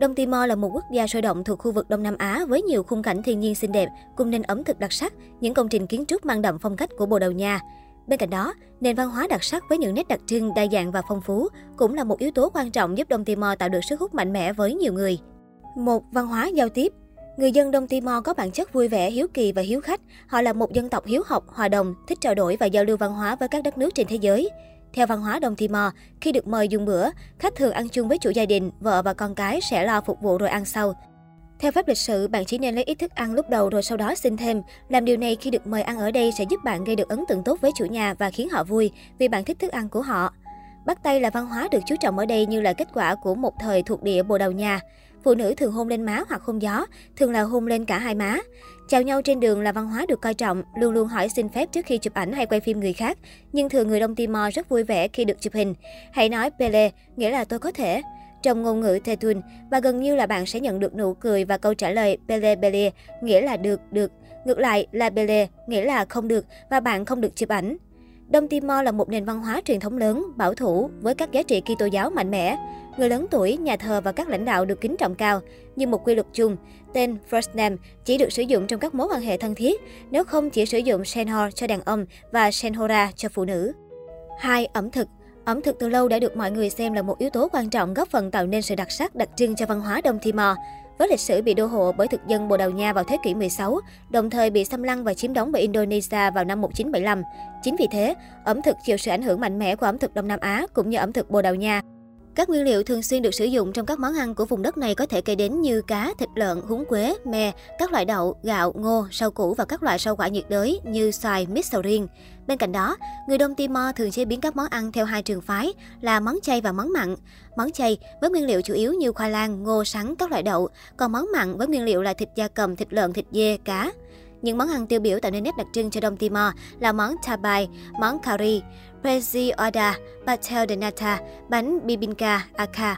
Đông Timor là một quốc gia sôi động thuộc khu vực Đông Nam Á với nhiều khung cảnh thiên nhiên xinh đẹp, cùng nền ẩm thực đặc sắc, những công trình kiến trúc mang đậm phong cách của Bồ Đào Nha. Bên cạnh đó, nền văn hóa đặc sắc với những nét đặc trưng, đa dạng và phong phú cũng là một yếu tố quan trọng giúp Đông Timor tạo được sức hút mạnh mẽ với nhiều người. Một Văn hóa giao tiếp Người dân Đông Timor có bản chất vui vẻ, hiếu kỳ và hiếu khách. Họ là một dân tộc hiếu học, hòa đồng, thích trao đổi và giao lưu văn hóa với các đất nước trên thế giới. Theo văn hóa Đông Timor, khi được mời dùng bữa, khách thường ăn chung với chủ gia đình, vợ và con cái sẽ lo phục vụ rồi ăn sau. Theo phép lịch sự, bạn chỉ nên lấy ít thức ăn lúc đầu rồi sau đó xin thêm. Làm điều này khi được mời ăn ở đây sẽ giúp bạn gây được ấn tượng tốt với chủ nhà và khiến họ vui vì bạn thích thức ăn của họ. Bắt tay là văn hóa được chú trọng ở đây như là kết quả của một thời thuộc địa Bồ Đào Nha. Phụ nữ thường hôn lên má hoặc hôn gió, thường là hôn lên cả hai má. Chào nhau trên đường là văn hóa được coi trọng, luôn luôn hỏi xin phép trước khi chụp ảnh hay quay phim người khác. Nhưng thường người Đông Timor rất vui vẻ khi được chụp hình. Hãy nói Pele, nghĩa là tôi có thể. Trong ngôn ngữ Tetun, và gần như là bạn sẽ nhận được nụ cười và câu trả lời Pele Pele, nghĩa là được, được. Ngược lại là Pele, nghĩa là không được và bạn không được chụp ảnh. Đông Timor là một nền văn hóa truyền thống lớn, bảo thủ với các giá trị Kitô giáo mạnh mẽ. Người lớn tuổi, nhà thờ và các lãnh đạo được kính trọng cao. Như một quy luật chung, tên first name chỉ được sử dụng trong các mối quan hệ thân thiết, nếu không chỉ sử dụng Senhor cho đàn ông và Senhora cho phụ nữ. 2. Ẩm thực Ẩm thực từ lâu đã được mọi người xem là một yếu tố quan trọng góp phần tạo nên sự đặc sắc đặc trưng cho văn hóa Đông Timor. Với lịch sử bị đô hộ bởi thực dân Bồ Đào Nha vào thế kỷ 16, đồng thời bị xâm lăng và chiếm đóng bởi Indonesia vào năm 1975. Chính vì thế, ẩm thực chịu sự ảnh hưởng mạnh mẽ của ẩm thực Đông Nam Á cũng như ẩm thực Bồ Đào Nha. Các nguyên liệu thường xuyên được sử dụng trong các món ăn của vùng đất này có thể kể đến như cá, thịt lợn, húng quế, me, các loại đậu, gạo, ngô, rau củ và các loại rau quả nhiệt đới như xoài, mít sầu riêng. Bên cạnh đó, người Đông Timor thường chế biến các món ăn theo hai trường phái là món chay và món mặn. Món chay với nguyên liệu chủ yếu như khoai lang, ngô, sắn, các loại đậu, còn món mặn với nguyên liệu là thịt da cầm, thịt lợn, thịt dê, cá. Những món ăn tiêu biểu tạo nên nét đặc trưng cho Đông Timor là món tabai, món curry, prezi oda, patel Denata, bánh bibinka, aka.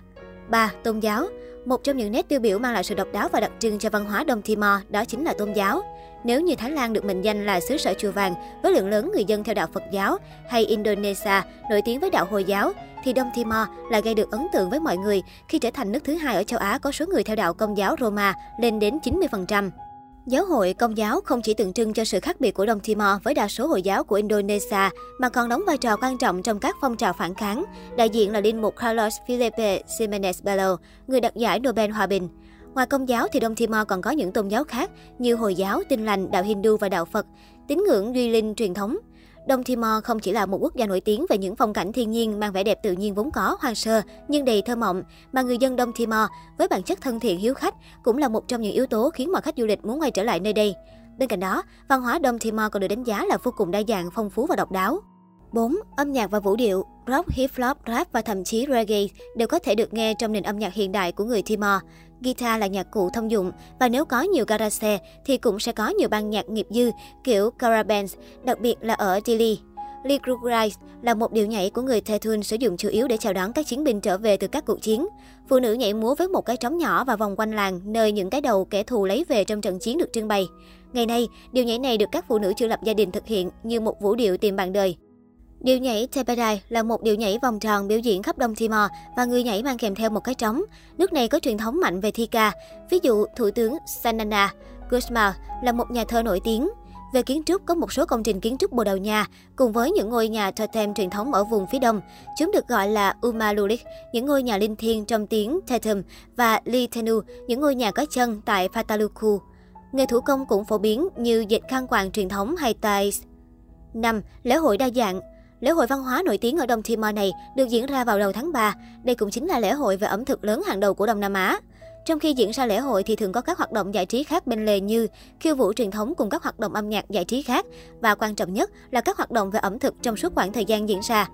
3. Tôn giáo Một trong những nét tiêu biểu mang lại sự độc đáo và đặc trưng cho văn hóa Đông Timor đó chính là tôn giáo. Nếu như Thái Lan được mệnh danh là xứ sở chùa vàng với lượng lớn người dân theo đạo Phật giáo hay Indonesia nổi tiếng với đạo Hồi giáo, thì Đông Timor lại gây được ấn tượng với mọi người khi trở thành nước thứ hai ở châu Á có số người theo đạo Công giáo Roma lên đến 90%. Giáo hội Công giáo không chỉ tượng trưng cho sự khác biệt của Đông Timor với đa số Hồi giáo của Indonesia, mà còn đóng vai trò quan trọng trong các phong trào phản kháng. Đại diện là linh mục Carlos Felipe Ximenez Bello, người đạt giải Nobel Hòa bình. Ngoài Công giáo thì Đông Timor còn có những tôn giáo khác như Hồi giáo, Tin lành, đạo Hindu và đạo Phật, tín ngưỡng duy linh truyền thống. Đông Timor không chỉ là một quốc gia nổi tiếng về những phong cảnh thiên nhiên mang vẻ đẹp tự nhiên vốn có, hoang sơ nhưng đầy thơ mộng, mà người dân Đông Timor với bản chất thân thiện hiếu khách cũng là một trong những yếu tố khiến mọi khách du lịch muốn quay trở lại nơi đây. Bên cạnh đó, văn hóa Đông Timor còn được đánh giá là vô cùng đa dạng, phong phú và độc đáo. 4. Âm nhạc và vũ điệu Rock, hip hop, rap và thậm chí reggae đều có thể được nghe trong nền âm nhạc hiện đại của người Timor. Guitar là nhạc cụ thông dụng và nếu có nhiều garage thì cũng sẽ có nhiều ban nhạc nghiệp dư kiểu carabands, đặc biệt là ở Dili. Ligrurais là một điệu nhảy của người Tetun sử dụng chủ yếu để chào đón các chiến binh trở về từ các cuộc chiến. Phụ nữ nhảy múa với một cái trống nhỏ và vòng quanh làng, nơi những cái đầu kẻ thù lấy về trong trận chiến được trưng bày. Ngày nay, điệu nhảy này được các phụ nữ chưa lập gia đình thực hiện như một vũ điệu tìm bạn đời. Điệu nhảy Tepedai là một điệu nhảy vòng tròn biểu diễn khắp Đông Timor và người nhảy mang kèm theo một cái trống. Nước này có truyền thống mạnh về thi ca. Ví dụ, Thủ tướng Sanana Guzmao là một nhà thơ nổi tiếng. Về kiến trúc, có một số công trình kiến trúc Bồ Đào Nha, cùng với những ngôi nhà totem truyền thống ở vùng phía đông. Chúng được gọi là Umalulik, những ngôi nhà linh thiêng trong tiếng Tetum, và Litenu, những ngôi nhà có chân tại Fataluku. Nghề thủ công cũng phổ biến như dệt khăn quàng truyền thống hay tais. 5. Lễ hội đa dạng Lễ hội văn hóa nổi tiếng ở Đông Timor này được diễn ra vào đầu tháng 3. Đây cũng chính là lễ hội về ẩm thực lớn hàng đầu của Đông Nam Á. Trong khi diễn ra lễ hội thì thường có các hoạt động giải trí khác bên lề như khiêu vũ truyền thống cùng các hoạt động âm nhạc giải trí khác và quan trọng nhất là các hoạt động về ẩm thực trong suốt khoảng thời gian diễn ra.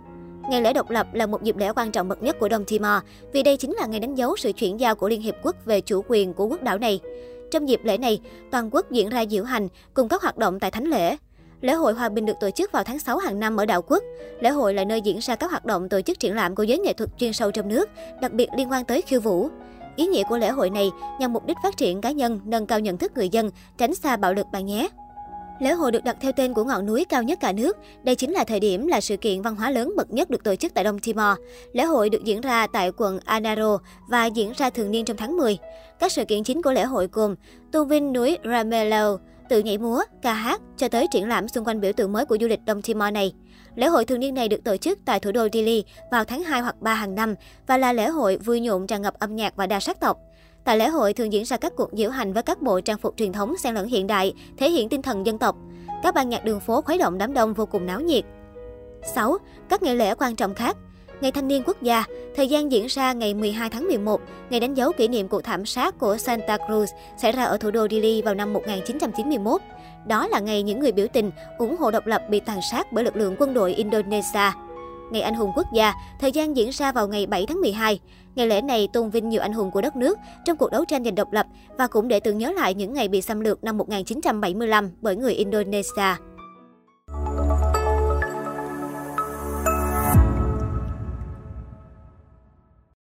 Ngày lễ độc lập là một dịp lễ quan trọng bậc nhất của Đông Timor vì đây chính là ngày đánh dấu sự chuyển giao của Liên Hiệp Quốc về chủ quyền của quốc đảo này. Trong dịp lễ này, toàn quốc diễn ra diễu hành cùng các hoạt động tại thánh lễ. Lễ hội Hòa bình được tổ chức vào tháng 6 hàng năm ở đảo quốc. Lễ hội là nơi diễn ra các hoạt động tổ chức triển lãm của giới nghệ thuật chuyên sâu trong nước, đặc biệt liên quan tới khiêu vũ. Ý nghĩa của lễ hội này nhằm mục đích phát triển cá nhân, nâng cao nhận thức người dân, tránh xa bạo lực bạn nhé. Lễ hội được đặt theo tên của ngọn núi cao nhất cả nước. Đây chính là thời điểm là sự kiện văn hóa lớn bậc nhất được tổ chức tại Đông Timor. Lễ hội được diễn ra tại quận Anaro và diễn ra thường niên trong tháng 10. Các sự kiện chính của lễ hội gồm tôn vinh núi Ramelo, tự nhảy múa, ca hát cho tới triển lãm xung quanh biểu tượng mới của du lịch Đông Timor này. Lễ hội thường niên này được tổ chức tại thủ đô Dili vào tháng 2 hoặc 3 hàng năm và là lễ hội vui nhộn tràn ngập âm nhạc và đa sắc tộc. Tại lễ hội thường diễn ra các cuộc diễu hành với các bộ trang phục truyền thống xen lẫn hiện đại, thể hiện tinh thần dân tộc. Các ban nhạc đường phố khuấy động đám đông vô cùng náo nhiệt. 6. Các ngày lễ quan trọng khác Ngày Thanh niên Quốc gia, thời gian diễn ra ngày 12 tháng 11, ngày đánh dấu kỷ niệm cuộc thảm sát của Santa Cruz xảy ra ở thủ đô Dili vào năm 1991. Đó là ngày những người biểu tình ủng hộ độc lập bị tàn sát bởi lực lượng quân đội Indonesia. Ngày Anh hùng quốc gia, thời gian diễn ra vào ngày 7 tháng 12. Ngày lễ này tôn vinh nhiều anh hùng của đất nước trong cuộc đấu tranh giành độc lập và cũng để tưởng nhớ lại những ngày bị xâm lược năm 1975 bởi người Indonesia.